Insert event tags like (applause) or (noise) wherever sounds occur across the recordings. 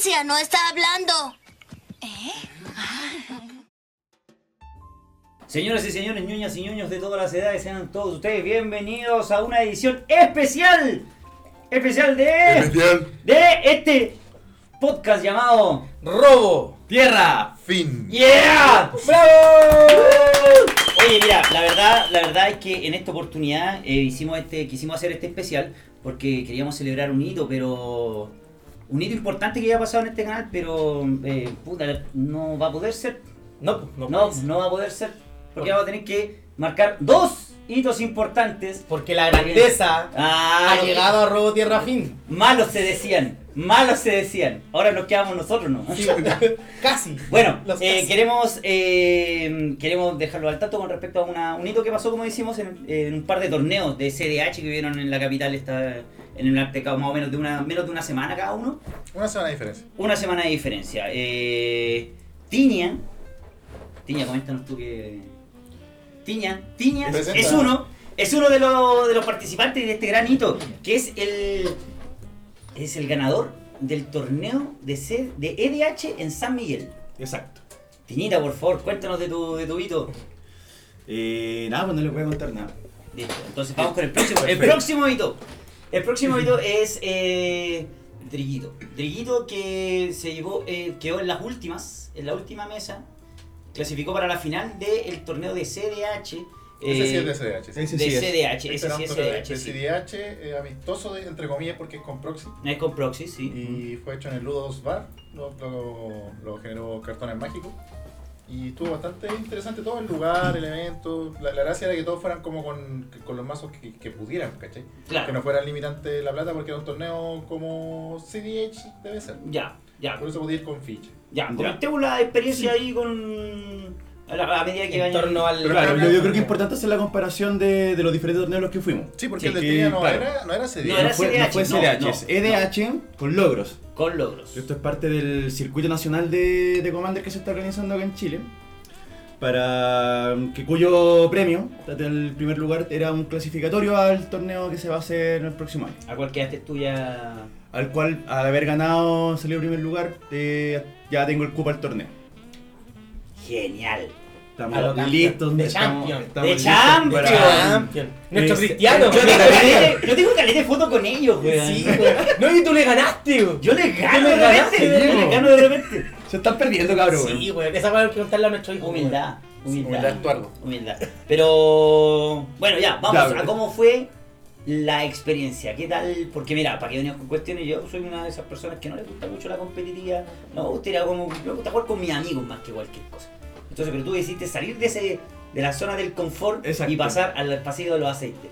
Francia, no está hablando. Señoras y señores, ñuñas y ñuños de todas las edades, sean todos ustedes bienvenidos a una edición especial. Especial de. Especial. De este podcast llamado. Robo. Tierra. Fin. ¡Yeah! ¡Bravo! Oye, mira, la verdad, la verdad es que en esta oportunidad eh, hicimos este, quisimos hacer este especial porque queríamos celebrar un hito, pero un hito importante que había pasado en este canal, pero eh, puta, no va a poder ser. No, no, No, ser. no va a poder ser, porque vamos a tener que marcar dos hitos importantes. Porque la grandeza Ah, ha llegado a Robo Tierra Fin. Malos se decían, malos se decían. Ahora nos quedamos nosotros, ¿no? Sí, (laughs) Casi. Bueno, eh, casi. queremos queremos queremos dejarlo al tanto con respecto a una, un hito que pasó, como decimos, en, en un par de torneos de CDH que vieron en la capital esta, en un altercado más o menos de una menos de una semana cada uno. Una semana de diferencia. Una semana de diferencia. Eh, Tiña, Tiña, coméntanos tú que. Tiña, Tiña es uno, es uno de los, de los participantes de este gran hito, que es el. Es el ganador del torneo de, C- de EDH en San Miguel. Exacto. Tiñita, por favor, cuéntanos de tu, de tu hito. Eh, nada, pues no les voy a contar nada. Listo, entonces vamos con el próximo. El próximo hito. El próximo hito es eh, Driguito. Driguito que se llevó, eh, quedó en las últimas, en la última mesa. Clasificó para la final del torneo de CDH. Ese sí eh, es de CDH. sí. ese de. CDH, ese sí es torneo de- CDH. de. CDH eh, amistoso, de- entre comillas, porque es con proxy. Es con proxy, sí. Y fue hecho en el Ludos Bar. Lo, lo- lo generó Cartones Mágicos. Y estuvo bastante interesante todo el lugar, el evento. La, la gracia era que todos fueran como con, con los mazos que, que pudieran, ¿cachai? Que Claro. no fuera limitante la plata porque era un torneo como CDH debe ser. Ya, ya. Por eso podía ir con ficha. Ya, Ya. comentemos la experiencia ahí con. A, medida que En torno al. Pero claro, yo, yo creo que es importante hacer la comparación de, de los diferentes torneos a los que fuimos. Sí, porque Sí, el de no, claro. era, no era CDH. No era no fue, CDH, no fue no, CDH, no, es EDH con logros. Con logros. Esto es parte del circuito nacional de, de Commander que se está organizando acá en Chile. Para que cuyo premio, el primer lugar, era un clasificatorio al torneo que se va a hacer el próximo año. A cual quedaste tú ya. Al cual, al haber ganado, salió primer lugar, eh, ya tengo el cupo al torneo. Genial. Estamos listos. De estamos- champion. estamos De listos champion. para- Champion. Nuestro cristiano. Yo yo tengo caleta de foto con ellos. Sí, güey. No, y tú le ganaste, güey. Yo les gano de le ganaste, repente, yo les gano de repente. Se están perdiendo, cabrón. Sí, güey. Esa va a contarle a nuestro hijo. Humildad, humildad. Humildad. Humildad. Pero bueno, ya, vamos Ya, a cómo fue la experiencia. ¿Qué tal? Porque mira, para que venimos con cuestiones, yo soy una de esas personas que no le gusta mucho la competitiva. No me gusta ir a como me gusta jugar con mis amigos más que cualquier cosa. Entonces, pero tú decidiste salir de ese de la zona del confort Exacto. y pasar al pasillo de los aceites.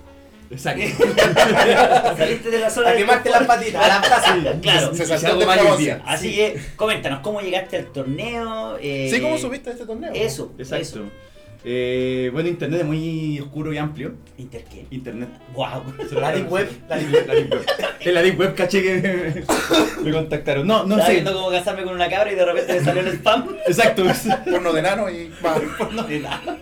Exacto. (laughs) Saliste de la zona A del quemarte las confort. patitas. A las plazas. (laughs) Claro. Se saltó se el de. Así que, coméntanos, ¿cómo llegaste al torneo? Eh, Sí, ¿cómo subiste a este torneo? Eso, Exacto. eso. Eh, bueno, internet es muy oscuro y amplio. Interqué. Internet. Wow. La deep web. La deep La deep web. En la deep web caché que (laughs) me contactaron. No, no Estaba sé. viendo cómo casarme con una cabra y de repente me salió el spam. Exacto. Porno de nano y va. (laughs) No de nada.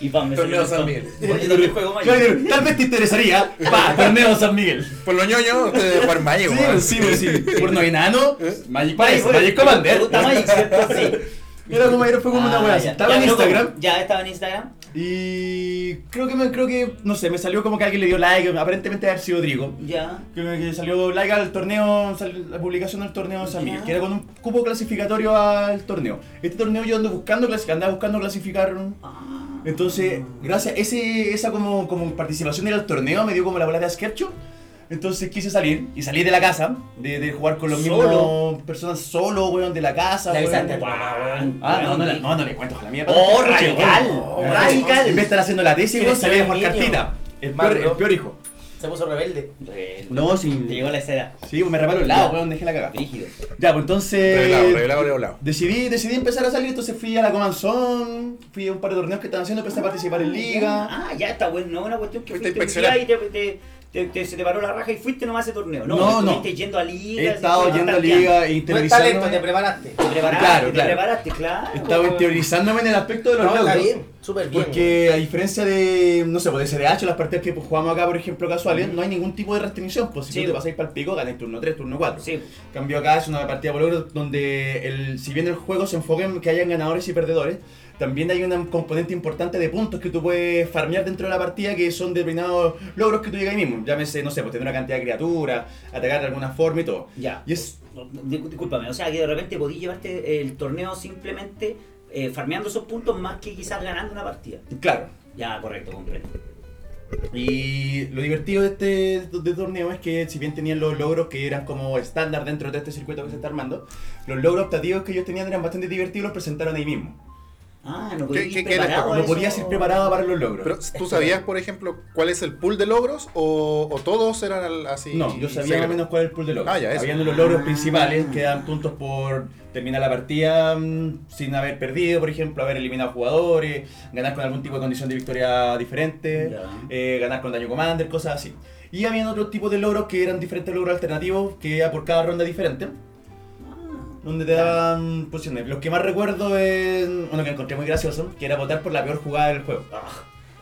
Y pam, me salió Torneo el San spam. Miguel. Oye, también juego Magic. Tal vez te interesaría. Pa, torneo San Miguel. Por lo ñoño, jugar Magic, Sí, sí, sí. Porno enano. Magic oye, Magic ¿te Commander. Magic, cierto? Sí. Era como, era, fue como una Ah, wea. ya. Estaba Ya, en. Instagram. Ya estaba en Instagram. Y creo que me, creo que, no sé, me salió como que alguien le dio like, aparentemente haber sido Drigo. Ya. Que, que salió like al torneo, sal- la publicación del torneo de San Miguel, que era con un cupo clasificatorio al torneo. Este torneo yo ando buscando, clasi- andaba buscando clasificar. Ah. Entonces, gracias, ese, esa como, como participación en el torneo me dio como la bola de Askercho. Entonces quise salir y salí de la casa, de, de jugar con los Solo. mismos personas solo, weón, de la casa. Le weón. avisaste a tu mamá, weón. Ah, no, no, le- no, no le cuento a la mía. Oh, para- radical, Oh, radical. En vez de estar haciendo la tesis, weón, salí a jugar niño. cartita. El peor, el peor hijo. Se puso rebelde. No, sí. Te llegó la seda. Sí, me reparó el lado, weón, dejé la cagada. Brígido. Ya, pues entonces. Revelado, revelado, revelado. Decidí, decidí empezar a salir, entonces fui a la Comanzón, fui a un par de torneos que estaban haciendo, empecé a participar en liga. Ah, ya está bueno. No es una cuestión que Fuiste a fuiste un día inspeccionar. y te, te, te- te- se te paró la raja y fuiste nomás a ese torneo. No, No, no. estuviste yendo a liga. He estado yendo a liga y No talento, te interiorizando. preparaste. Te preparaste, Claro, te claro. preparaste, claro. Estaba interiorizándome en el aspecto de los No, está logros. bien. Súper bien. Porque a diferencia de, no sé, pues de CDH, las partidas que pues, jugamos acá, por ejemplo, casuales, no hay ningún tipo de restricción. Pues si Sí. tú te pasáis para el pico, ganáis turno 3, turno 4. Sí. Cambio acá es una partida por logro donde el, si bien el juego se enfoca en que hayan ganadores y perdedores, también hay un componente importante de puntos que tú puedes farmear dentro de la partida que son determinados logros que tú llegas ahí mismo. Llámese, no sé, pues tener una cantidad de criaturas, atacar de alguna forma y todo. Ya. Y es Discúlpame, o sea que de repente podías llevarte el torneo simplemente eh, farmeando esos puntos más que quizás ganando una partida. claro. Ya, correcto, comprendo. Y lo divertido de este de torneo es que si bien tenían los logros que eran como estándar dentro de este circuito que se está armando, los logros optativos que ellos tenían eran bastante divertidos y los presentaron ahí mismo. Ah, no ¿Qué- podías qué- ir qué preparado No podías ir preparado para los logros. Pero tú sabías, por ejemplo, cuál es el pool de logros o, o todos eran así. No, yo sabía más o menos cuál es el pool de logros. Ah, ya, los logros Ah. principales que dan puntos por terminar la partida mm, sin haber perdido, por ejemplo, haber eliminado jugadores, ganar con algún tipo de condición de victoria diferente, eh, ganar con daño commander, cosas así. Y habían otros tipos de logros que eran diferentes logros alternativos que era por cada ronda diferente. Ah, donde te daban posiciones. Los que más recuerdo es uno que encontré muy gracioso, que era votar por la peor jugada del juego. ah,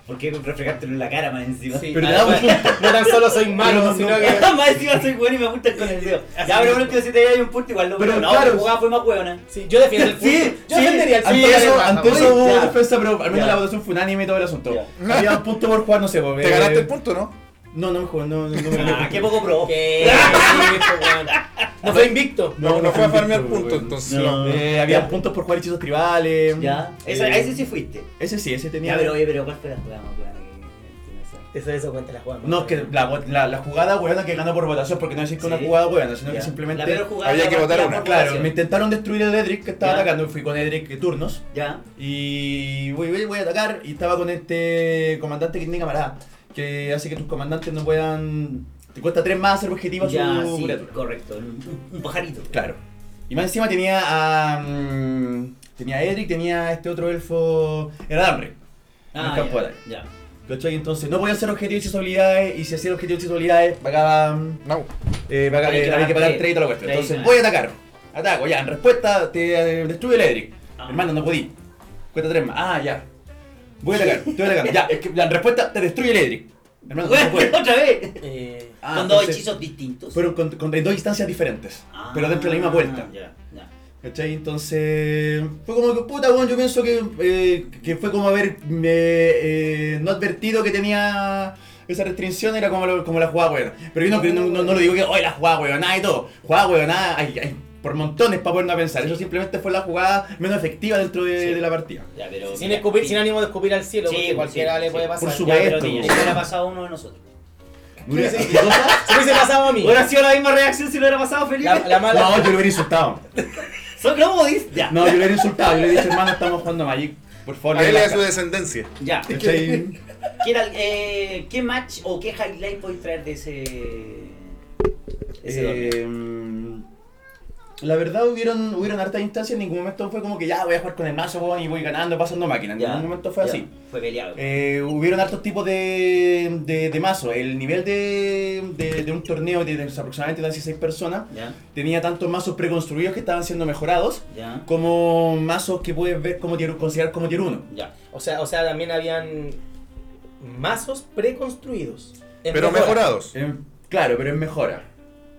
¿Por qué refregártelo en la cara más encima? Sí. Pero daba un punto. No tan solo soy malo, no- sino no- (laughs) que. más encima soy bueno y me apuntan con el dedo. (laughs) Ya, pero bueno, que si te hay un punto igual, no, Pero pero no, claro, la jugada fue más huevona. Sí, yo defiendo el (laughs) punto. Sí, yo sí, defendería el ante punto. eso, de ante eso hubo defensa, pero al menos Ya. la votación fue unánime y todo el asunto. Ya. Había un punto por jugar, no sé, pues, ¿Te eh, ganaste el punto, no? No, no me jugué, no, no, no me (laughs) Ah, qué poco pro. ¿Qué? (laughs) weón. No fue invicto. No, no fue a farmear puntos, entonces. No. Eh, había Ya. puntos por jugar hechizos tribales. Ya, esa, Eh, a ese sí fuiste. Ese sí, ese tenía. Ya, pero oye, pero ¿cuál fue la jugada más huevona que- que- que- Eso, eso cuenta la jugada. No, es que la, la, la jugada buena que ganó por votación, porque no es que una Sí. jugada buena, sino que Ya. simplemente. La peor jugada Había que votar partida una. por Claro, votación. me intentaron destruir el Edric que estaba Ya. atacando y fui con Edric turnos. Ya, Y voy, voy, voy a atacar y estaba con este comandante que tiene camarada, que hace que tus comandantes no puedan... Te cuesta tres más hacer objetivos a ya, su sí, criatura. correcto. Un, un pajarito. Claro. Y más encima tenía a... mm, tenía a Edric, tenía a este otro elfo... Era Damre. en el Ah, campo de ya, ataque. ya. ¿Cachai? Entonces no podía hacer objetivos y sus habilidades y si hacía objetivos y sus habilidades pagaba... No. Eh, paga- Había eh, que había que pagar pagar tres, crédito a la cuestión. Entonces voy a atacar. Ataco, ya. En respuesta te eh, destruye el Edric. Ah. Hermano, no podí. Cuesta tres más. Ah, ya. Voy a atacar, estoy atacando. Ya, es que la respuesta te destruye el Edric. Hermano, no se Bueno, puede. otra vez. Eh, Ah, Con dos entonces, hechizos distintos. Fueron con, con- en dos instancias diferentes. Ah, pero dentro de la misma vuelta. Ya, ya. ¿Cachai? Entonces. Fue como que, puta, weón, yo pienso que, eh, que fue como haber eh, no advertido que tenía esa restricción, era como, lo- como la jugada weón. Pero yo no, no, no, no lo digo que, hoy la jugada weón, nada y todo. Jugada weón, nada, hay, hay por montones para ponernos a pensar. Eso simplemente fue la jugada menos efectiva dentro de, Sí. de la partida. Ya, pero. sin, mira, escupir- sí. sin ánimo de escupir al cielo, Sí, porque pues, cualquiera sí, le puede pasar. Por Ya, pero supuesto, po. ni hubiera pasado a uno de nosotros. ¿Qué (laughs) cosa? (laughs) Si hubiese pasado a mí. Hubiera sido la misma reacción si lo hubiera pasado a Felipe. La, la mala. No, yo lo hubiera insultado. (laughs) Son dices. Ya. No, yo lo hubiera insultado. Yo le he dicho, hermano, estamos jugando Magic. Por favor, A él la su carta". descendencia. Ya. ¿Qué, era, eh, ¿Qué match o qué highlight podéis traer de ese. ese? Eh, la verdad hubieron, hubieron hartas instancias, en ningún momento fue como que ya voy a jugar con el mazo y voy ganando, pasando máquina. En Ya, ningún momento fue ya, así. Fue peleado. Eh, hubieron hartos tipos de, de, de mazo. El nivel de, de, de un torneo de, de aproximadamente 16 personas Ya, tenía tantos mazos preconstruidos que estaban siendo mejorados ya, como mazos que puedes ver como tier, considerar como tier 1. ya. O sea, o sea, también habían mazos preconstruidos. En Pero mejora. mejorados. Eh, claro, pero es mejora.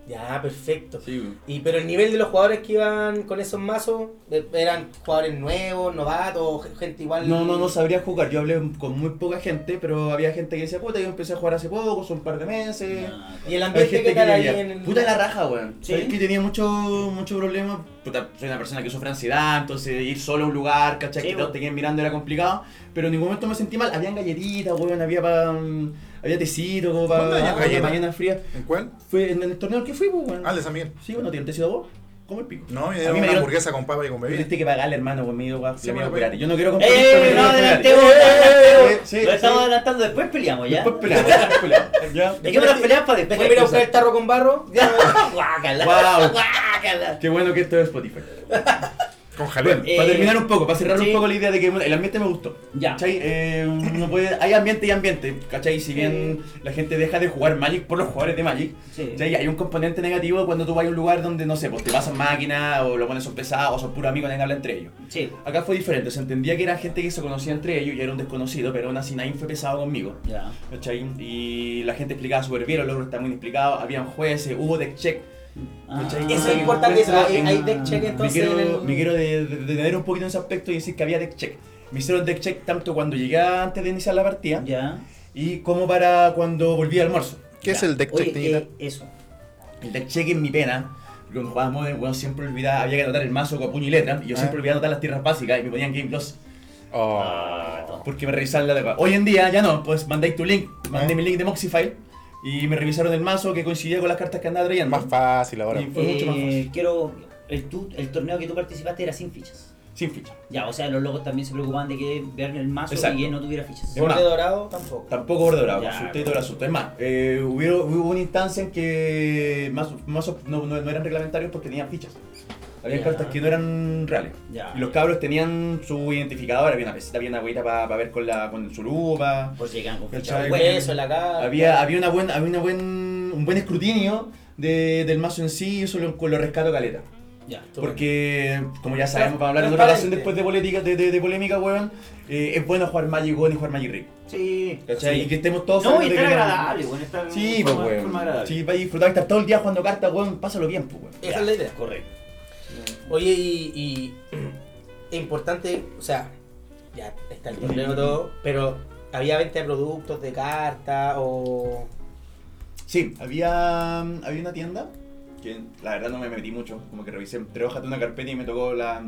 Ya, perfecto. Sí. Y pero el nivel de los jugadores que iban con esos mazos eh, eran jugadores nuevos, novatos, gente igual. No, no, no sabría jugar. Yo hablé con muy poca gente, pero había gente que decía, puta, yo empecé a jugar hace poco, son un par de meses. Y el ambiente gente que tal que ahí en el. Puta la raja, weón. ¿Sí? Sabes que tenía mucho, mucho problema. Puta, soy una persona que sufre ansiedad, entonces ir solo a un lugar, ¿cachai? Sí, que todos te queden mirando era complicado. Pero en ningún momento me sentí mal. Habían galletitas, weón, había pa, había tecito, como ¿Dónde para mañana fría. ¿En cuál? Fue en el torneo al que fui, pues, weón. Ah, de San Miguel. Sí, bueno, ¿te tecito a vos? ¿Cómo el pico? No, me A dieron mí me una dieron- hamburguesa con papa y con bebida. Tuviste que pagarle, hermano, conmigo, weón. Sí, bueno, curare. pues. Yo no quiero competir, ¡Eh! No me adelantemos, curar. Sí, Lo sí. estamos adelantando, después peleamos ya. Después peleamos, (laughs) después peleamos. ¿Ya? Dejemos las peleas para después. Déjame ir a buscar el tarro con barro. (laughs) (laughs) Guácala. Guau. Guácala. Qué bueno que esto es Spotify. (laughs) Con jaleo. Bueno, Eh, para terminar un poco, para cerrar sí. un poco la idea de que bueno, el ambiente me gustó. Ya. ¿Cachai? Eh, uno puede- hay ambiente y ambiente, ¿cachai? Si bien la gente deja de jugar Magic por los jugadores de Magic, Sí. ¿cachai? hay un componente negativo cuando tú vas a un lugar donde, no sé, pues te pasan máquinas o los pones son pesados o son puros amigos, nadie habla entre ellos. Sí. Acá fue diferente, se entendía que era gente que se conocía entre ellos y era un desconocido, pero aún así nadie fue pesado conmigo. Ya. ¿Cachai? Y la gente explicaba súper bien, los logros estaban muy explicados, habían jueces, hubo deck check. Ah. Eso es importante, eso, hay, En- hay deck check Me entonces quiero, en el- me quiero de- de- detener un poquito en ese aspecto y decir que había deck check. Me hicieron deck check tanto cuando llegué antes de iniciar la partida Ya. y como para cuando volví al almuerzo. ¿Qué es Ya. el deck Oye, check eh, eso. El deck check es mi pena. porque Cuando jugaba Modern, bueno, siempre olvidaba, había que anotar el mazo con puño y letra y yo Ah. siempre olvidaba anotar las tierras básicas y me ponían Game Loss Oh. porque me revisaban la de Hoy en día ya no, pues mandáis tu link, mandé Ah. mi link de Moxify y me revisaron el mazo que coincidía con las cartas que andaba trayendo. Más fácil ahora. Y- Fue mucho más Eh, fácil. Quiero. El, tú- el torneo que tú participaste era sin fichas. Sin ficha. Ya, o sea, los locos también se preocupaban de que vean el mazo Exacto. y que no tuviera fichas. Es Borde más, dorado tampoco. Tampoco borde dorado, y todo el asunto. Es más, eh, hubo, hubo una instancia en que mazos, mazos no, no- no eran reglamentarios porque tenían fichas. Había Ya. cartas que no eran reales. Y los cabros tenían su identificador, había una pesita, había una agüita para ver con, la, con su lupa. Por si con fichas. ¿Cachai? buenas. Eso en la cara. Había, había, una buen, había una buen, un buen escrutinio de- del mazo en sí y eso lo, lo rescato caleta. Ya. Porque, como ya sabemos, vamos a hablar en otra ocasión después de polémica, de, de- de polémica weón, eh, es bueno jugar Magic One y jugar Magic Rick. Sí. ¿Cachai? sí. Y que estemos todos No, y no- agradable, bueno, está Sí, pues, weón. Sí, para disfrutar, estar todo el día jugando cartas, weón, pásalo bien, pues, weón. Esa es la idea. Correcto. Oye, y, y es importante, o sea, ya está el torneo todo, pero había venta de productos, de cartas o... Sí, había, había una tienda que la verdad no me metí mucho, como que revisé tres hojas de una carpeta y me tocó la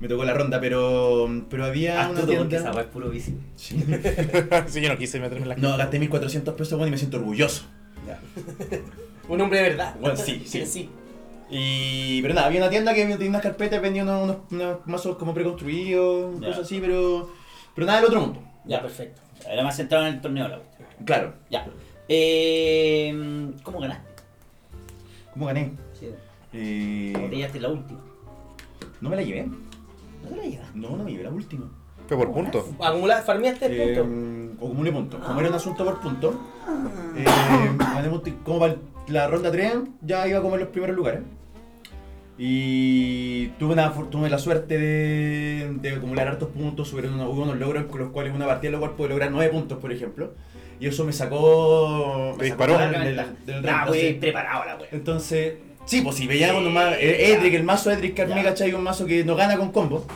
me tocó la ronda, pero pero había Haz una esa tienda. es puro vicio. Sí. (laughs) sí, yo no quise meterme en la No, gasté 1400 pesos, weón, y me siento orgulloso. (laughs) Un hombre de verdad. Bueno, sí, sí. (laughs) sí. Y pero nada, había una tienda que tenía unas carpetas, vendía unos, unos, unos mazos como preconstruidos, Ya. cosas así, pero pero nada del otro mundo. Ya, perfecto. Era más centrado en el torneo la cuestión. Claro. Ya. Eh, ¿Cómo ganaste? ¿Cómo gané? Sí. Eh, ¿Cómo te llevaste la última? no me la llevé. ¿No te la llevaste? No, no me llevé la última. Fue por puntos. Acumular, farmeaste el Eh, punto. acumulé puntos. Como era un asunto por puntos, Ah. eh, gané puntos. como para la ronda 3 ya iba como en los primeros lugares. Y tuve, una, tuve la suerte de, de acumular hartos puntos, hubo unos, hubo unos logros con los cuales una partida lo cual pude lograr 9 puntos, por ejemplo. Y eso me sacó... Te Me sacó disparó. del- del- del Ah, wey, preparado la wea. Entonces, sí, pues si veíamos Sí, nomás, ya. Edric, el mazo Edric Ya. ¿cachai? Un mazo que no gana con combo.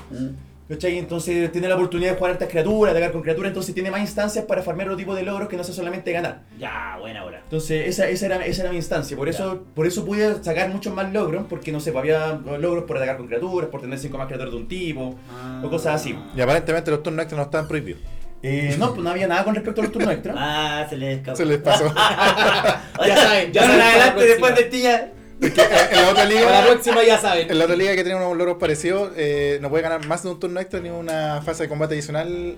¿Cachai? Entonces tiene la oportunidad de jugar hartas criaturas, atacar con criaturas, entonces tiene más instancias para farmear otro tipo de logros que no sea solamente ganar. Ya, buena hora. Entonces esa, esa, era, esa era mi instancia, por eso, por eso pude sacar muchos más logros, porque no sé, pues, había logros por atacar con criaturas, por tener 5 más criaturas de un tipo, o cosas así. Y aparentemente los turnos extras no estaban prohibidos. Eh, no, pues no había nada con respecto a los turnos (laughs) extra. Ah, se le escapó. Se les pasó. (laughs) (laughs) Ya saben, ya la adelante después de ti ya. Es que en la otra la liga, próxima ya saben. en la otra liga que tiene unos logros parecidos, eh, no puede ganar más de un turno extra ni una fase de combate adicional.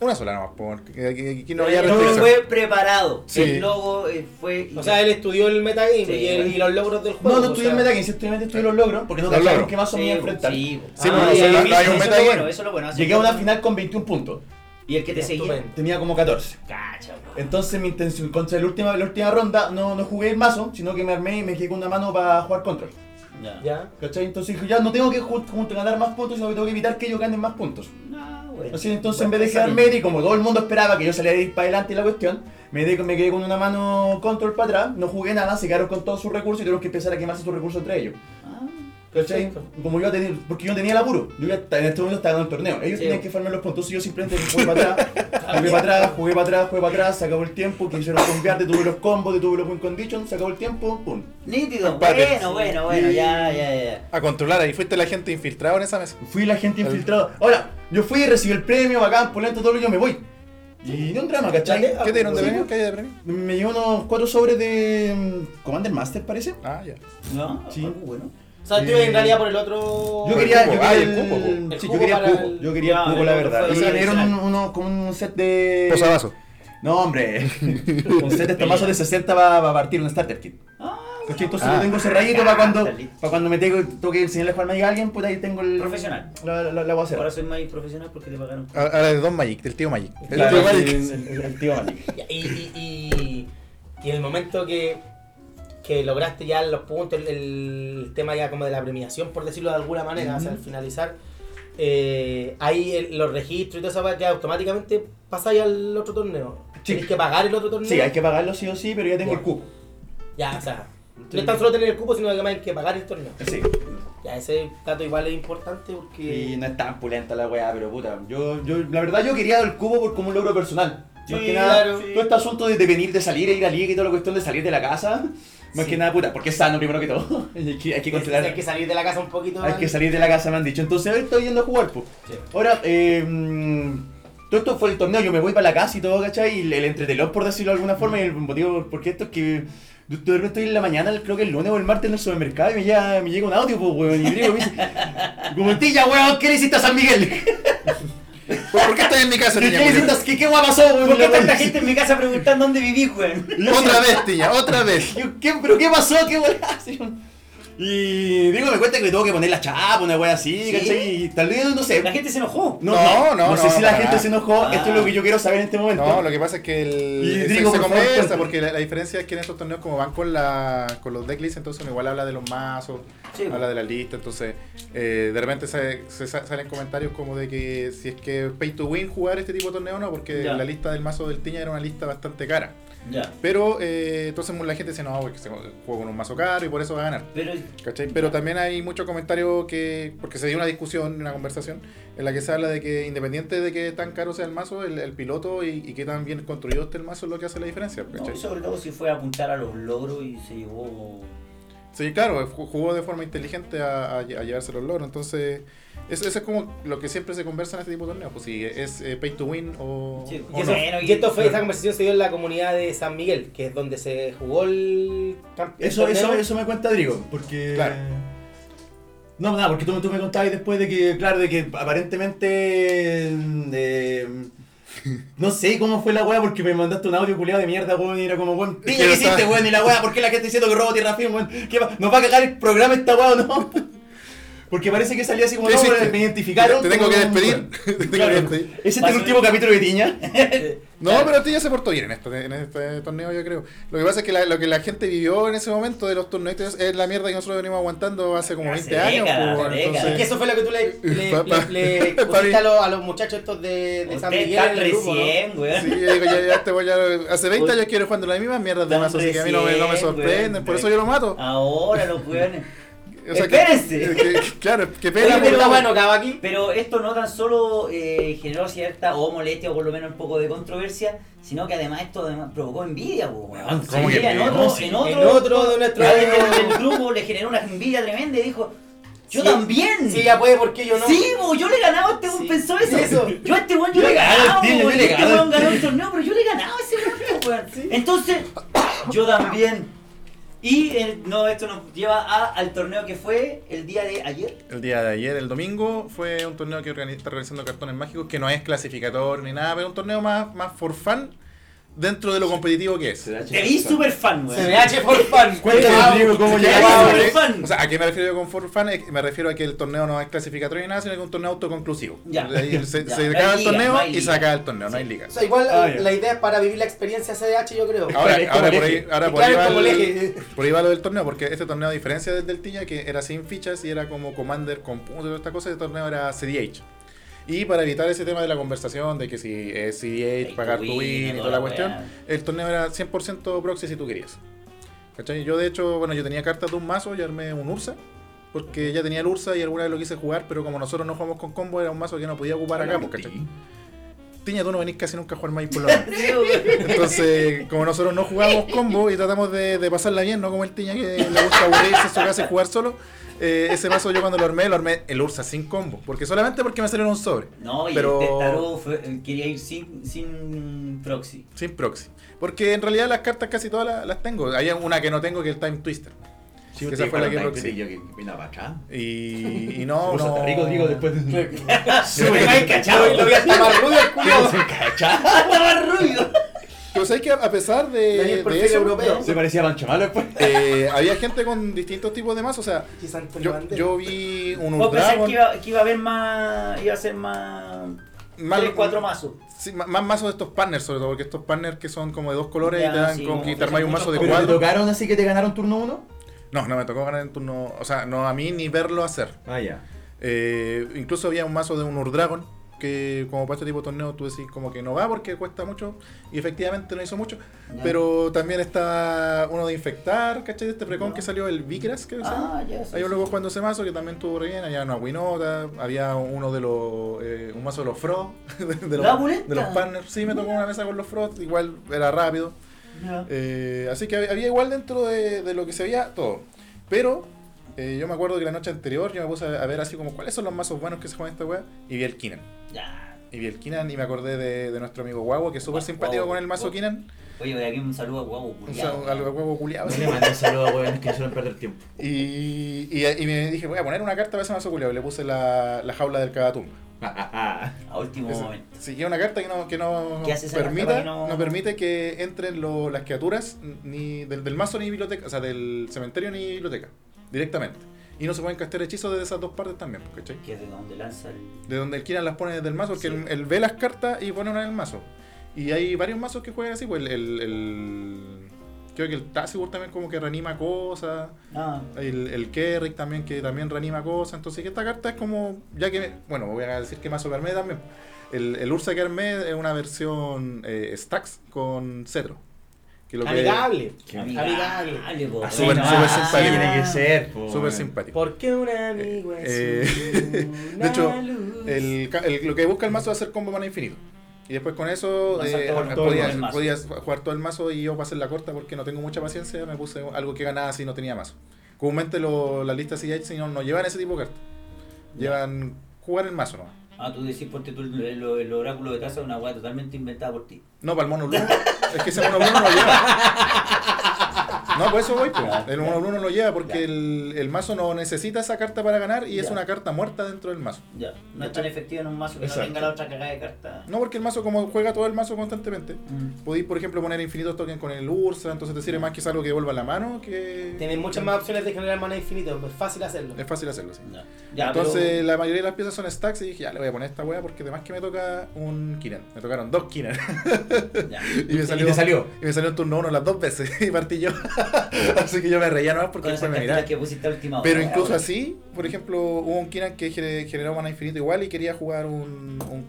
Una sola nomás, porque aquí, no había Todo restricción. fue preparado. Sí. El logo eh, fue. O sea, él estudió el metagame Sí. y, el- y los logros del juego. No, no sea, el metagame, simplemente estudié los logros, porque no Los cachaba logros. con qué me iba a enfrentar. Sí, Sí, Ah, no- no hay un eso es lo metagame. bueno, Eso es lo bueno. así Llegué a una final con 21 puntos, Y el que te seguía. Tenía como 14. Cacha, weón. Entonces mi intención contra la última, la última ronda no, no jugué el mazo, sino que me armé y me quedé con una mano para jugar control. Ya. Ya. ¿Cachai? Entonces dije, ya no tengo que ganar más puntos, sino que tengo que evitar que ellos ganen más puntos. No, bueno. Así entonces en Bueno, vez de quedarme y como todo el mundo esperaba que yo saliera para adelante la cuestión, me, de- me quedé con una mano control para atrás, no jugué nada, se quedaron con todos sus recursos y tuvieron que empezar a quemarse sus recursos entre ellos. Ah, ¿Cachai? Perfecto. Como yo tenía, porque yo no tenía el apuro, yo ya en este momento estaba en el torneo, ellos Sí. tenían que farmar los puntos y yo simplemente jugué para atrás, jugué para atrás, jugué para atrás, jugué para atrás, se acabó el tiempo, quisieron cambiar, te tuve los combos, te tuve los win conditions, se acabó el tiempo, pum. Nítido. Empate. Bueno, bueno, bueno. Ya, ya, ya. A controlar, ahí fuiste la gente infiltrada en esa mesa. Fui la gente infiltrada. Ahora, yo fui, recibí el premio, bacán, polento, todo lo yo me voy. Y no un drama, ¿cachai? ¿Qué te dieron de premio? ¿Qué hay de premio? Me llevo unos cuatro sobres de mm, Commander Master, parece. Ah, ya. No, Sí. algo bueno. O sea, tú Eh, en realidad por el otro. Yo quería, yo Ah, quería el cupo, yo quería el cupo, yo quería el cupo, la verdad. Y me dieron uno con un set de... Posavasos. No, hombre, (laughs) un set de estos mazos de 60 va, va a partir un starter kit. Ah, ¿Cachai? Entonces Ah. lo tengo cerradito para cuando, listo. para cuando me tengo, tengo que enseñarle a jugar Magic a alguien, pues ahí tengo el. Profesional. La, la, la voy a hacer. Ahora soy más profesional porque te pagaron. Ahora de Don Magic, del tío Magic. El Claro, tío Magic. el- el tío Magic. Y, y, y, y en el momento que, que lograste ya los puntos, el, el tema ya como de la premiación, por decirlo de alguna manera, o sea, al finalizar, eh, ahí el- los registros y todo eso que automáticamente pasáis al otro torneo. Sí. Tienes que pagar el otro torneo. Sí, hay que pagarlo sí o sí, pero ya tengo Ya. el cupo. Ya, o sea, no es tan solo tener el cupo, sino que además hay que pagar el torneo. Sí. Ya, ese dato igual es importante porque... Y no es tan pulenta la weá, pero puta. Yo, yo, la verdad, yo quería el cubo por como un logro personal. Más Sí, que nada, claro. todo este asunto de, de venir, de salir, e ir a liga y toda la cuestión de salir de la casa. Más Sí. que nada, puta, porque es sano primero que todo. (laughs) hay que, hay que controlar. hay que salir de la casa un poquito. Hay que salir de la casa, me han dicho. Entonces hoy estoy yendo a jugar, pues. Sí. Ahora, eh, todo esto fue el torneo, yo me voy para la casa y todo, ¿cachai? Y el, el entretelón, por decirlo de alguna forma, y el motivo por qué esto es que yo de repente estoy en la mañana, creo que el lunes o el martes en el supermercado y me llega, me llega un audio, pues, weón, y digo, me dice, (laughs) como tilla, weón, ¿qué le hiciste a San Miguel? (laughs) ¿Por por qué estás en mi casa, ¿Qué, Tiña? qué hiciste? ¿Qué, qué guay pasó, weón? ¿Por qué tanta gente en mi casa preguntando dónde viví, weón? (laughs) Otra vez, Tiña, otra vez. Yo, ¿qué, ¿Pero qué pasó? ¿Qué weá? (laughs) Y digo, me cuenta que me tengo que poner la chapa, una weá así, ¿Sí? ¿cachai? Y tal vez, no sé. La gente se enojó. No, No, no, no, no, sé no, si la gente nada. se enojó, Ah. esto es lo que yo quiero saber en este momento. No, lo que pasa es que el, Y digo, se, por conversa, porque la, la diferencia es que en estos torneos como van con la con los decklists, entonces uno igual habla de los mazos, Sí, habla de la lista, entonces eh, de repente se, se sa- salen comentarios como de que si es que es pay to win jugar este tipo de torneo o no, porque Ya. la lista del mazo del Tiña era una lista bastante cara. Ya. Pero eh, entonces la gente dice, no, porque se juego con un mazo caro y por eso va a ganar. Pero ¿Cachai? Pero también hay muchos comentarios que, porque se dio una discusión, una conversación, en la que se habla de que independiente de que tan caro sea el mazo, el, el piloto y, y que tan bien construido esté el mazo es lo que hace la diferencia. y sobre todo si fue a apuntar a los logros y se llevó. Sí, claro, ju- jugó de forma inteligente a, a, lle- a llevarse los logros. Entonces, eso, eso es como lo que siempre se conversa en este tipo de torneos. Pues si es eh, pay to win o, Sí, o Y, eso- esto fue, esa conversación se dio en la comunidad de San Miguel, que es donde se jugó el campeón. Eso, eso, eso me cuenta Drigo, porque... Claro. No, nada, porque tú, tú me contabas después de que, claro, de que aparentemente... eh, no sé cómo fue la weá porque me mandaste un audio culiado de mierda, weón, y era como, weón, piña, que ¿qué no hiciste, weón? Y la weá, ¿por qué la gente diciendo que robo tierra firme, weón? ¿Qué va? ¿Nos va a cagar el programa esta weá o no? Porque parece que salía así como, ¿Qué no, me identificaron. Te tengo que despedir. (laughs) Te tengo Claro. que despedir. ¿Ese es el último capítulo de Tiña? (laughs) No, pero Tiña se portó bien en este, en este torneo, yo creo. Lo que pasa es que la- lo que la gente vivió en ese momento de los torneos es la mierda que nosotros venimos aguantando hace como Hace 20 años. pues. Es que eso fue lo que tú le, (laughs) le, Pa- pa- le- le pa- pusiste a, los, a los muchachos estos de, de San Miguel recién, weón. Sí, yo ya, ya te voy a- hace 20 años quiero jugando las mismas mierdas de mazo, así que a mí no me, no me recién, sorprenden, por eso yo lo mato. Ahora los weones. O sea, que- Espérense. que- claro, que Pero, pena, pero- pero bueno, acaba aquí. Pero esto no tan solo eh, generó cierta o molestia o por lo menos un poco de controversia, sino que además esto además provocó envidia, po, weón. ¿Cómo que Envidia en otro, en otro, En otro de del, del grupo le generó una envidia tremenda y dijo, yo Sí. también. Si ella puede, ¿por qué yo no? Sí, po, yo le ganaba a este weón, Sí. pensó eso. Eso. Yo a este weón yo, Yo le ganaba este ganaba weón ganó el torneo, pero yo le ganaba a ese weón, weón. Entonces, (coughs) yo también. Y eh, no, esto nos lleva a, al torneo que fue el día de ayer. El día de ayer, el domingo, fue un torneo que organi- está realizando Cartones Mágicos, que no es clasificador ni nada, pero un torneo más, más for fun dentro de lo competitivo que es. Vi súper fan, weón. CBH for fun. Cuéntame, Diego, cómo llegaba. fan. O sea, ¿a qué me refiero yo con for fun? Es- Me refiero a que el torneo no es clasificatorio ni nada, sino que es un torneo autoconclusivo. Ya. Se, Ya, acaba el liga, torneo no y se acaba el torneo, no hay liga. O sea, igual Ah, la idea es para vivir la experiencia CDH, yo creo. Ahora, ahora por ahí, ahora por ahí va el por ahí va lo del torneo, porque este torneo, a diferencia del del Tilla, que era sin fichas y era como Commander con puntos y toda esta cosa, este torneo era CDH. Y para evitar ese tema de la conversación de que si es CDH, pagar tu win, y toda la cuestión, el torneo era 100% proxy si tú querías. ¿Cachai? Yo de hecho, bueno, yo tenía cartas de un mazo y armé un Ursa. Porque ya tenía el Ursa y alguna vez lo quise jugar, pero como nosotros no jugamos con combo, era un mazo que no podía ocupar acá, pues, ¿cachai? Tiña, tú no venís casi nunca a jugar Magic por weón. Entonces, como nosotros no jugamos combo y tratamos de, de pasarla bien, no como el Tiña que le gusta aburrirse en su casa y jugar solo, eh, ese mazo yo cuando lo armé, lo armé el Ursa sin combo. Porque solamente porque me salieron un sobre. No, y Pero- el Testaro fue- eh, quería ir sin, sin proxy. Sin proxy. Porque en realidad las cartas casi todas las, las tengo. Hay una que no tengo que es el Time Twister. Sí, esa fue la que proxy. Yo que vine para acá. Y, y (laughs) no, no. hasta rico, digo, después de... (laughs) Me vais cachado. Lo vi hasta más rubio el culo. ¿Cachá? Hasta más ruido. O Pero sabes que a pesar de, de eso, europeo. Se parecía a Pancho Malo después. eh, había gente con distintos tipos de mazos. O sea, yo, yo vi un Vos pensás que iba, que iba a haber más. iba a ser más. más- 3, 4 mazos. sí, más, más mazos de estos partners, sobre todo, porque estos partners que son como de dos colores Ya, y te dan sí, con como que te armáis un mazo de muchos ¿Pero te cuatro. tocaron así que te ganaron turno uno? No, no me tocó ganar en turno. O sea, no a mí ni verlo hacer. Ah, ya. Eh, incluso había un mazo de un Urdragon que como para este tipo de torneo tú decís como que no va porque cuesta mucho y efectivamente no hizo mucho pero también está uno de infectar ¿cachai? de este precon que salió el Vikras que. Ah, Hay un sí. loco jugando ese mazo que también tuvo re bien, había una Winota, había uno de los, eh, un mazo de los Frost, (laughs) de, ¿La los, de los partners, sí me tocó una mesa con los Frost, igual era rápido, Eh, así que había- igual dentro de, de lo que se veía todo, pero eh, yo me acuerdo que la noche anterior yo me puse a, a ver así como cuáles son los mazos buenos que se juegan esta weá, y vi el Kinan, y vi el Kinan y me acordé de, de nuestro amigo Guago, que es súper simpático Guau, con el mazo Guau. Kinan, Oye, de aquí un saludo a Guau. un saludo al Guago culiado. No le mandé un saludo a huevones que suelen perder tiempo. Y, y, y me dije, voy a poner una carta para ese mazo culiado. Y le puse la, la jaula del cagatumba. (laughs) A último Esa- momento. Que es una carta que no, que no, ¿Qué hace esa carta permita, para que no- no... permite que entren lo- las criaturas ni del, del mazo ni biblioteca, o sea, del cementerio ni biblioteca, directamente. Y no se pueden castear hechizos desde esas dos partes también, ¿cachai? Que es de donde lanza el. De donde el Kiran las pone desde el mazo, porque Sí. él, él ve las cartas y pone una en el mazo. Y hay varios mazos que juegan así, pues el... el- el- creo que el Tazibur también como que reanima cosas. Ah, El, el Kerrick también, que también reanima cosas. Entonces, que esta carta es como. Ya que. Bueno, voy a decir que mazo que armé también. El, el Ursa que armé es una versión eh, Stacks con Cetro. Que lo que- Amigable. Qué Amigable. súper- ah, simpático. Tiene que ser, Súper simpático. ¿Por qué un amigo es Eh, una (laughs) de hecho, luz? El, ca- el- lo que busca el mazo es hacer combo mana infinito. Y después con eso eh, todo el- todo podías, jugar todo el mazo y yo pasé la corta porque no tengo mucha paciencia. Me puse algo que ganaba si no tenía mazo. Comúnmente lo- las listas CH no, no llevan ese tipo de cartas. Llevan jugar el mazo nomás. Ah, tú decís porque tú el, el- el oráculo de casa es una weá totalmente inventada por ti. No, para el mono Blue. es que ese mono Blue no lo lleva. No, por eso voy. po. El mono Blue no lo lleva porque Ya. el, el mazo no necesita esa carta para ganar y es una carta muerta dentro del mazo. Ya. No es tan efectivo en un mazo que Exacto. no tenga la otra cagada de carta. No, porque el mazo, como juega todo el mazo constantemente, Mm. podéis, por ejemplo, poner infinitos tokens con el Ursa, entonces te sirve más que es algo que devuelva la mano que. Tienen muchas más opciones de generar mana infinito, es fácil hacerlo. Es fácil hacerlo, sí. Ya. Ya, Entonces, la mayoría de las piezas son stacks y dije, ya le voy a poner esta wea porque además que me toca un Kinan. Me tocaron dos (laughs) ya. y, me salió, y me salió en turno uno las dos veces (laughs) y partí yo. Así que yo me reía nomás porque esas me miraba. que pusiste a última hora. Pero incluso así, por ejemplo, hubo un Kinan que gener- generó mana infinito igual y quería jugar un, un.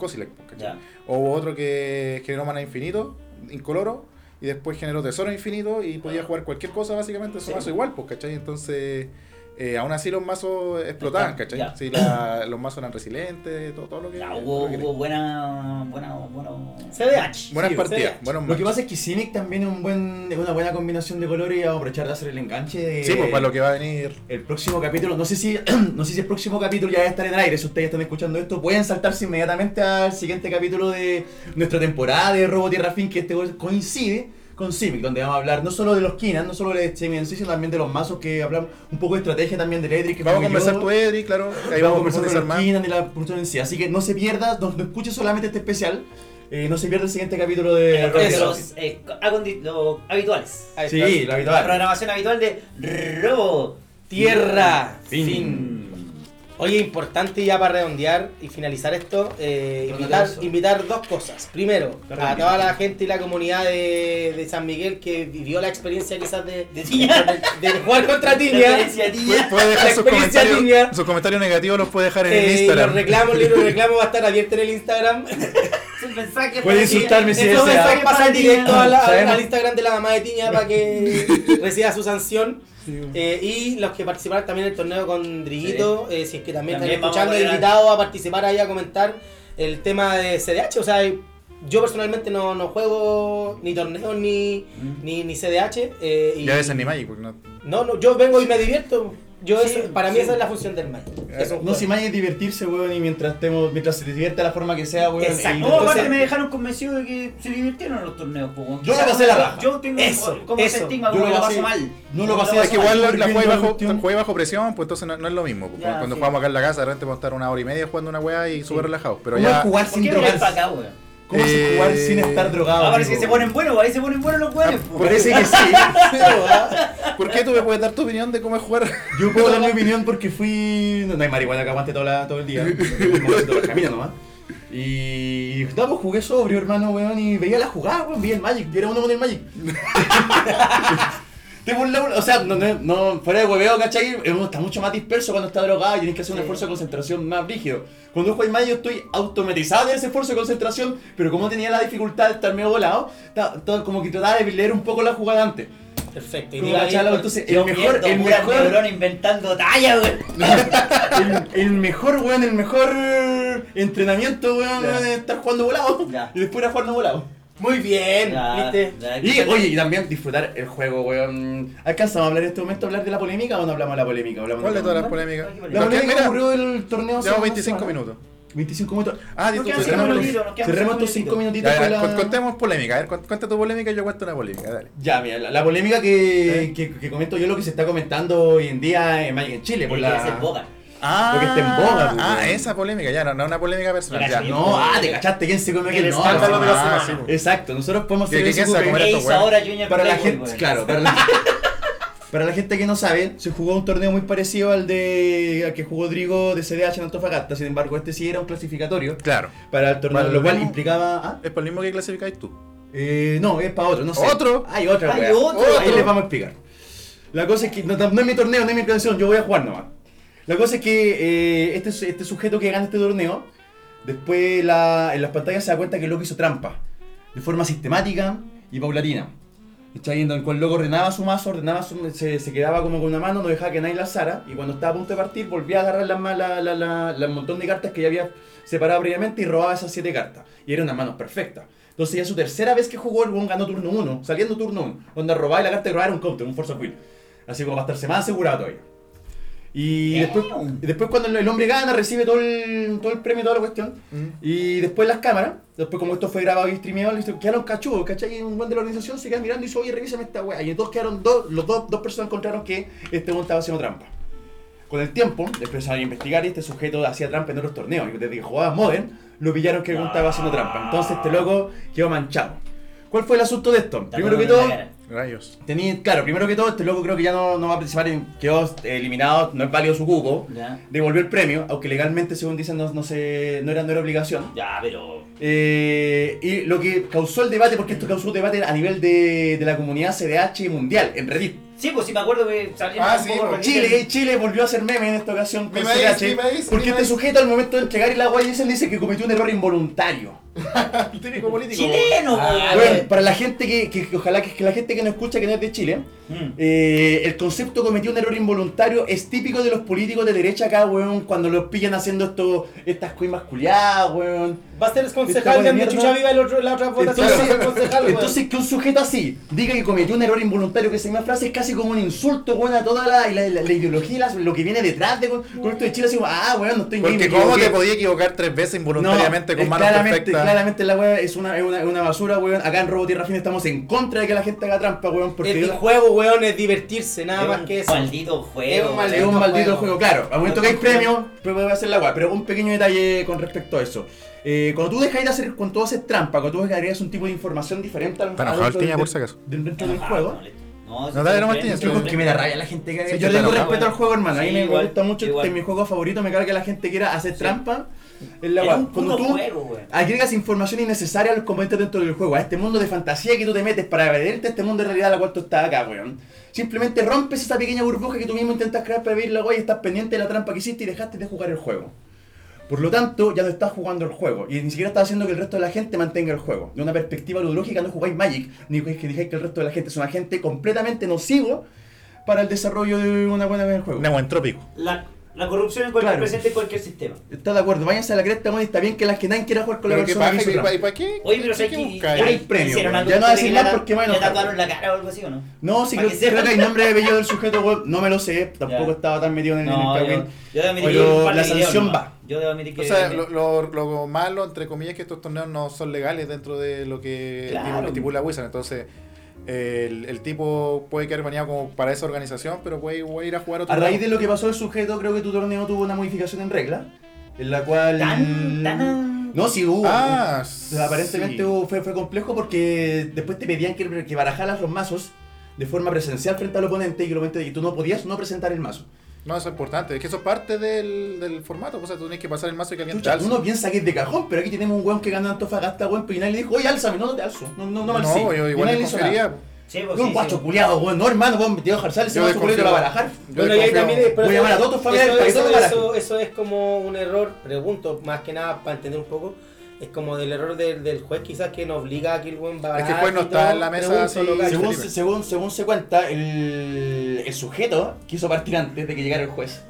Ya. O hubo otro que generó mana infinito, incoloro, y después generó tesoro infinito y podía jugar cualquier cosa básicamente, su Sí. igual, pues, ¿cachai? Entonces, eh, aún así los mazos explotaban, ¿cachai? ya. Sí, la- (coughs) los mazos eran resilientes, todo, todo lo que... Ya, hubo, lo que hubo buena, buena, bueno, CDH. Buenas Sí, partidas, CDH. buenos Lo que pasa es que Simic también es, un buen, es una buena combinación de colores y vamos a aprovechar de hacer el enganche de... Sí, pues para lo que va a venir... El próximo capítulo, no sé si (clears throat) no sé si el próximo capítulo ya va a estar en el aire, si ustedes están escuchando esto, pueden saltarse inmediatamente al siguiente capítulo de nuestra temporada de Robo Tierra Fin, que este coincide con Simic, donde vamos a hablar no solo de los Kinan, no solo de Semi en sí, sino también de los mazos que hablamos un poco de estrategia también del Edric. que Vamos a conversar yo. tu Edri, claro, ahí vamos a vamos a conversar con los y la producción en sí, así que no se pierda, no, no escuche solamente este especial, eh, no se pierda el siguiente capítulo de los eh, habituales. Sí, lo La habitual. programación habitual de Robo Tierra. Fin. Fin. Oye, importante ya para redondear y finalizar esto, eh, invitar, invitar dos cosas. Primero, a toda la gente y la comunidad de, de San Miguel que vivió la experiencia quizás de, De (laughs) Tiña. de, de jugar contra Tiña. Puede, dejar sus comentarios, tiña. sus comentarios negativos los puede dejar en Eh, Instagram. los reclamos, (laughs) el libro de reclamos va a estar abierto en el Instagram. (laughs) Mensajes Puede insultarme si Esos desea. mensajes Pasan ti. directo a la- al Instagram de la mamá de Tiña para que reciba su sanción. Eh, y los que participaron también en el torneo con Driguito, eh, si es que también, También están escuchando, a a- invitados a participar ahí a comentar el tema de CDH. O sea, yo personalmente no, no juego ni torneos ni, Mm. ni, ni CDH. eh, y- Ya ves ni Magic, porque no... no, no, yo vengo y me divierto. Yo Sí, eso- para mí sí. esa es la función del Magic. No, si más es divertirse, weón, y mientras estemos, mientras se divierte de la forma que sea, weón. Exacto. y No, entonces- aparte me dejaron convencido de que se divirtieron en los torneos. po, weón. Yo lo pasé la raja. Yo tengo Eso, como eso. ese estigma, Yo lo lo paso mal. no lo pasé Es que igual la, jugué bajo, jugué bajo presión, pues entonces no, no es lo mismo. pues. Ya, Cuando sí. jugamos acá en la casa, de repente podemos estar una hora y media jugando una weá y súper relajados. Pero ¿Cómo es ya. jugar ¿Por sin drogarse? ¿Cómo se Eh, jugar sin estar drogado? Ah, parece que se ponen buenos, ahí se ponen buenos los hueones. po. Parece que sí. (laughs) (laughs) ¿Por qué tú me puedes dar tu opinión de cómo es jugar? Yo puedo dar mi (laughs) opinión porque fui. No, no hay marihuana que aguante toda la- todo el día. Todo el camino nomás. Y. No, pues jugué sobrio, hermano, weón. Y veía la jugada, weón. Veía el Magic. Yo era uno con el Magic. Te burla- o sea, no, no, no, fuera de hueveo, ¿cachai? Uno está mucho más disperso cuando está drogado y tienes que hacer un Sí. esfuerzo de concentración más rígido. Cuando juego Magic yo estoy automatizado en ese esfuerzo de concentración, pero como tenía la dificultad de estar medio volado, ta- como que trataba de leer un poco la jugada antes. Perfecto. Y pues, entonces, el mejor, el mejor, inventando talla, weón. (laughs) el, el mejor, weón, el mejor entrenamiento, weón, es estar jugando volado. Ya. Y después era jugando volado. Muy bien, Ya, ¿viste? ya, Y, oye, y también disfrutar el juego, weón. ¿Alcanzamos a hablar en este momento, hablar de la polémica o no hablamos de la polémica? Hablamos ¿Cuál de todas las la polémicas? La polémica mira, ocurrió el torneo hace Llevamos una 25 semana. minutos. 25 minutos. Ah, Nos di quedan tú, cinco cerremos- minutitos, nos quedan Cerremos cinco estos 5 minutitos. minutitos Ya, con ya, la... Contemos polémica. A ver, cu- cuenta tu polémica y yo cuento una polémica. Dale. Ya, mira, la, la polémica que, ¿Eh? que, que comento yo, lo que se está comentando hoy en día en, Magic en Chile, por la... boga. Ah, Porque está en boga, pues, Ah, weón. esa polémica, ya, no, no una polémica personal. Ya. No, ah, te cachaste, ¿quién se El? No, escándalo de la Ah, semana. pues. Exacto, nosotros podemos ¿Qué- hacer quién se va a comer- comer ¿Qué estos hizo hueones? ahora Junior Para la gente, claro, para la, (laughs) para la gente que no sabe, se jugó un torneo muy parecido al de al que jugó Drigo de CDH en Antofagasta, sin embargo este sí era un clasificatorio Claro. para el torneo, Para lo el cual mismo- implicaba... ¿ah? Es por lo mismo que clasificáis tú. Eh, no, es para otro, no sé. ¿Otro? Hay otra, Hay wea. otro. Ahí les vamos a explicar. La cosa es que no, no es mi torneo, no es mi canción, yo voy a jugar nomás. La cosa es que eh, este, este sujeto que gana este torneo, después la- en las pantallas se da cuenta que el loco hizo trampa. De forma sistemática y paulatina. ¿Cachai? En el cual el loco ordenaba su mazo, ordenaba su- se, se quedaba como con una mano, no dejaba que nadie la alzara. Y cuando estaba a punto de partir, volvía a agarrar la, ma- la, la, la- la- montón de cartas que ya había separado previamente y robaba esas siete cartas. Y eran unas manos perfectas. Entonces ya su tercera vez que jugó, el weón ganó turno 1, saliendo turno 1. Donde robaba y la carta que robaba era un counter, un force of will. Así como para estarse más asegurado todavía. Y después, después cuando el- hombre gana, recibe todo el, todo el premio, toda la cuestión. Y después las cámaras, después como esto fue grabado y streameado, listo, quedaron cachudos, ¿cachai? Y un buen de la organización se quedan mirando y dice, oye, revísame esta weá. Y entonces quedaron dos, los dos, dos personas encontraron que este weón estaba haciendo trampa. Con el tiempo, empezaron a investigar y este sujeto hacía trampa en otros torneos. Y desde que jugaba Modern, lo pillaron que el weón estaba haciendo trampa. Entonces este loco quedó manchado. ¿Cuál fue el asunto de esto? Primero que todo. Rayos. tenía, claro, primero que todo, este loco creo que ya no, no va a participar, en, quedó eliminado, no es válido su cupo. Ya, Devolvió el premio, aunque legalmente, según dicen, no, no, se, no, era, no era obligación. ya, pero. Eh, y lo que causó el debate, porque esto causó un debate a nivel de, de la comunidad CDH mundial, en Reddit. Sí, pues sí me acuerdo que salía Ah, un sí, poco pues. Chile, Chile volvió a hacer meme en esta ocasión con Mi CDH. mi porque mi este sujeto al momento de entregar el agua dicen dice que cometió un error involuntario. (laughs) El típico político. Chileno, Ah. Bueno, para la gente que, que- que ojalá que, que la gente que no escucha que no es de Chile, Mm. Eh, el concepto cometió un error involuntario es típico de los políticos de derecha acá, weón, cuando los pillan haciendo esto, estas coimas culiadas, weón. Va a ser concejal de Chucha. Viva el otro, la otra votación Entonces, concejal, que un sujeto así diga que cometió un error involuntario, que esa misma frase es casi como un insulto, weón, a toda la, la, la- la ideología, la- lo que viene detrás de con, con esto de Chile, así ah, weón, no estoy Porque cómo te equivoqué". podías equivocar tres veces involuntariamente No, con manos perfectas. Claramente la weá es una, es una, es una basura, weón. Acá en Robo Tierra Fina estamos en contra de que la gente haga trampa, weón, porque el juego, weón, es divertirse, nada Es más que eso. Maldito juego. Es un weón. Es un maldito juego. juego, claro. Al momento que hay Maldito premio, pues puede hacer la weá. Pero un pequeño detalle con respecto a eso. Eh, cuando tú dejas de hacer, cuando tú haces trampa, cuando tú agregas un tipo de información diferente al adentro el Tiña, del- por si acaso. dentro del juego. No, No, dale nomás, Tiña, Es que me da rabia la gente que Sí, Yo yo le tengo te respeto al juego, hermano. A mí me igual, gusta mucho. Este es mi juego favorito. Me carga que la gente quiera hacer Sí. trampa. Es la un Cuando tú juego, weón. agregas información innecesaria a los componentes dentro del juego, a este mundo de fantasía que tú te metes para perderte este mundo de realidad a la cual tú estás acá, weón. Simplemente rompes esa pequeña burbuja que tú mismo intentas crear para vivir la weá y estás pendiente de la trampa que hiciste y dejaste de jugar el juego. Por lo tanto, ya no estás jugando el juego y ni siquiera estás haciendo que el resto de la gente mantenga el juego. De una perspectiva ludológica no jugáis Magic, ni que digáis que el resto de la gente es un agente completamente nocivo para el desarrollo de una buena vez del juego. Neoentrópico. La, la corrupción en cualquier Claro. presente en cualquier sistema. ¿Estás de acuerdo? Váyanse a la cresta, está bien que la que nadie quiera jugar con la persona que hizo ¿y para, qué? Oye, pero ¿Qué sé que hay premio, Ya no voy a de decir que más le- porque a Le tatuaron la cara o algo así, ¿o no? No, sí creo, que creo que hay nombre de apellido del sujeto, weón. No me lo sé, tampoco Ya. estaba tan metido en, No, en el yo, cagüín. yo debo admitir Pero que la sanción va. Yo debo admitir que... O sea, lo, lo, lo malo, entre comillas, es que estos torneos no son legales dentro de lo que Claro. estipula Wizard. Entonces, el, el tipo puede quedar baneado como para esa organización, pero puede, puede ir a jugar a otro A raíz lado. de lo que pasó el sujeto, creo que tu torneo tuvo una modificación en regla. En la cual. Tan, tan, No, sí hubo. Ah, sea, aparentemente sí. hubo- fue, fue complejo porque después te pedían que, que barajaras los mazos de forma presencial frente al oponente y que el oponente y tú no podías no presentar el mazo. No, eso es importante. Es que eso es parte del, del formato. O sea, tú tienes que pasar el mazo y que alguien te Chucha, uno piensa que es de cajón, pero aquí tenemos un weón que gana Antofagasta, weón, pero y nadie le dijo, oye, álzame, no, no te alzo. No, no, no, me alcé". No, yo Y igual le le hizo confiaría. nada. Sí, pues, No, un sí, guacho sí. culiado, weón, no, hermano, weón, te voy a ese Yo mazo culiado te va a barajar. Yo Bueno, y ahí también, pero Voy a llamar a todos tus familiares eso, para que eso, eso es como un error, pregunto, más que nada para entender un poco. Es como del error del, del juez, quizás que nos obliga a que el buen va Es que el juez no está en la mesa así- Según, Felipe. según, según se cuenta, el, el sujeto quiso partir antes de que llegara el juez.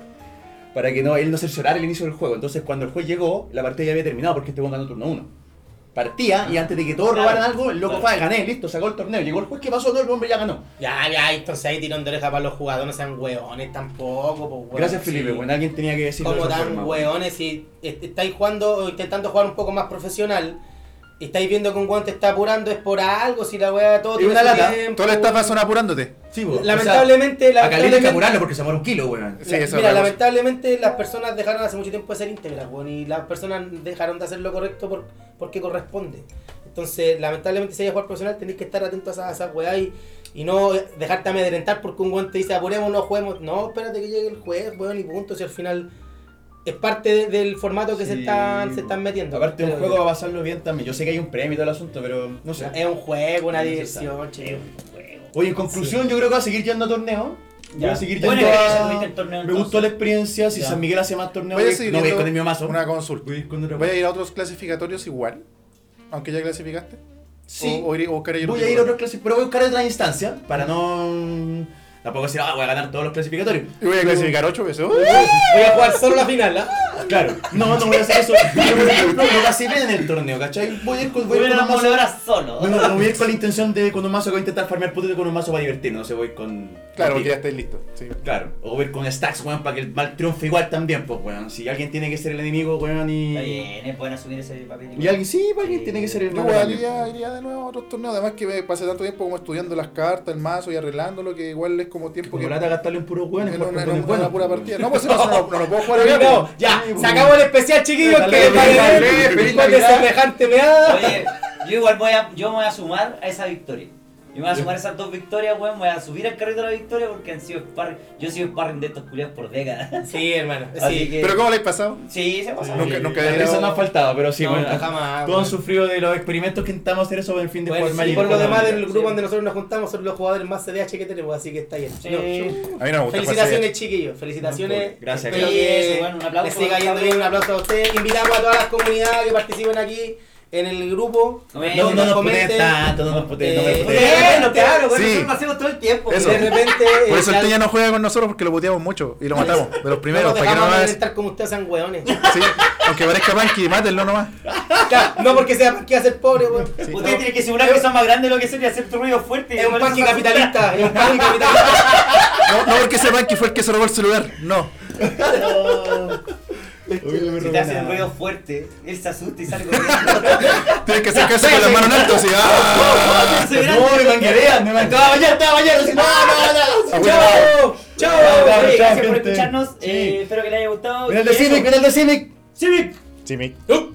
Para que no, él no cerciorara el inicio del juego. Entonces, cuando el juez llegó, la partida ya había terminado porque este weón ganó turno 1. Partía y antes de que todos Claro, robaran algo, el loco claro. fue, gané, listo, sacó el torneo. Llegó el juez, ¿qué pasó? No, el hombre ya ganó. Ya, ya, entonces ahí tirón de oreja para los jugadores, no sean hueones tampoco, pues, weón. Gracias, Felipe. Sí. Bueno, alguien tenía que decirlo. de Como tan forma, hueones si est- estáis jugando o intentando jugar un poco más profesional y estáis viendo que un guante está apurando es por algo, si la wea todo Y tiene una lata. tiempo. Todas las etapas son apurándote. Sí. Lamentablemente, O sea, a Carlito hay que lamentablemente, apurarlo porque se muere un kilo, weón. Sí, la- mira, lamentablemente las personas dejaron hace mucho tiempo de ser íntegras, weón, y las personas dejaron de hacer lo correcto por, porque corresponde. Entonces, lamentablemente, si hay jugar profesional, tenéis que estar atentos a esas weas y, y no dejarte amedrentar porque un guante dice apuremos, no juguemos. No, espérate que llegue el juez, weón, y punto. Si al final es parte de- del formato que se están se están metiendo. Aparte, un juego va a pasarlo bien también. Yo sé que hay un premio y todo el asunto, pero no sé. Es un juego, una diversión, che. Oye, en conclusión, yo creo que va a seguir yendo a torneos. Voy a seguir yendo a... torneo, Me gustó la experiencia. Si Ya. San Miguel hace más torneos, Voy a voy- seguir no voy con el mismo mazo. Una consulta. Voy a ir con ¿Voy a ir a otros clasificatorios igual? Aunque ya clasificaste. Sí. O, o, ir- o buscar ir Voy a ir a otros clasificatorios, pero voy a buscar otra instancia para no... Tampoco decir, ah, voy a ganar todos los clasificatorios. Y voy a clasificar ocho veces. Voy a jugar solo la final, ¿ah? Claro, no, no voy a hacer eso. Ejemplo, lo pasé bien en el torneo, ¿cachai? Voy a ir con, voy a ir Voy a con una un mazo... solo. No, no, no voy a ir con la intención de con un mazo que voy a intentar farmear putito con un mazo para divertirnos, no sé, voy con... Claro, porque ya estáis listos. Sí. Claro, o voy a ir con stacks, weón, para que el mal triunfe igual también, pues, weón. Si alguien tiene que ser el enemigo, weón, y... Está bien, es bueno asumir ese papel. Y alguien, sí, pues, alguien tiene que ser el Yo igual también. iría, iría de nuevo a otros torneos. Además que me pasé tanto tiempo como estudiando las cartas, el mazo y arreglándolo que igual es como tiempo Como que... gastarle un puro en una, una- bueno. una pura partida. No, pues no, no, no lo puedo jugar Bueno, acá. no, ya, se acabó el especial, chiquillos, que para Navidad. semejante meada. Oye, yo igual voy a, yo me voy a sumar a esa victoria. Yo me voy a sumar esas dos victorias, weón. Voy a subir al carrito de la victoria porque han sido sparring. Yo he sido sparring de estos culiados por décadas. (laughs) Sí, hermano. Así Sí. que- Pero ¿cómo le has pasado? Sí, se pasa. Nunca- nunca La risa no ha faltado, pero sí, No, bueno. nunca jamás, Todos han sufrido de los experimentos que intentamos hacer eso con el fin de Bueno, jugar sí, Magic. por lo demás del grupo donde nosotros nos juntamos son los jugadores más CDH que tenemos, así que está bien. Sí. No, A mí no me gusta Felicitaciones chiquillos, felicitaciones. Gracias, Espero gracias. que Eso, bueno, un aplauso les siga yendo bien, un aplauso a ustedes. Invitamos a todas las comunidades que participen aquí en el grupo. No No, no nos comenten. tanto, no nos no me Eh, puteen. Bueno, claro, bueno, Sí. nosotros lo hacemos todo el tiempo. Eso. De repente. (laughs) Por eh, eso el ya- Teña no juega con nosotros porque lo puteamos mucho y lo matamos. De los (laughs) primeros, no para que no hagas. amedrentar como ustedes sean hueones. Sí, aunque parezca Panky, mátenlo nomás. Claro, no porque sea que hacer pobre, weón. Sí. Usted tiene que simular que son más grandes de lo que son y hacer tu ruido fuerte. Es un se capitalista, es un parque capitalista. No, no porque ese Panky fue el que se robó el celular. No. (laughs) No. Si te hacen nada. ruido fuerte, él se asusta y sale (laughs) corriendo. Tienes que acercarse con las manos en alto así. ¡ah! (laughs) No, me manguerean, me manguerean. Estaba bañando, estaba bañando. No, no, no. ¡Chao! ¡Chao! Chao, gracias por escucharnos. Eh, espero que les haya gustado. Ven al Y de. Civic, ven al de Civic. Civic. ¡Up!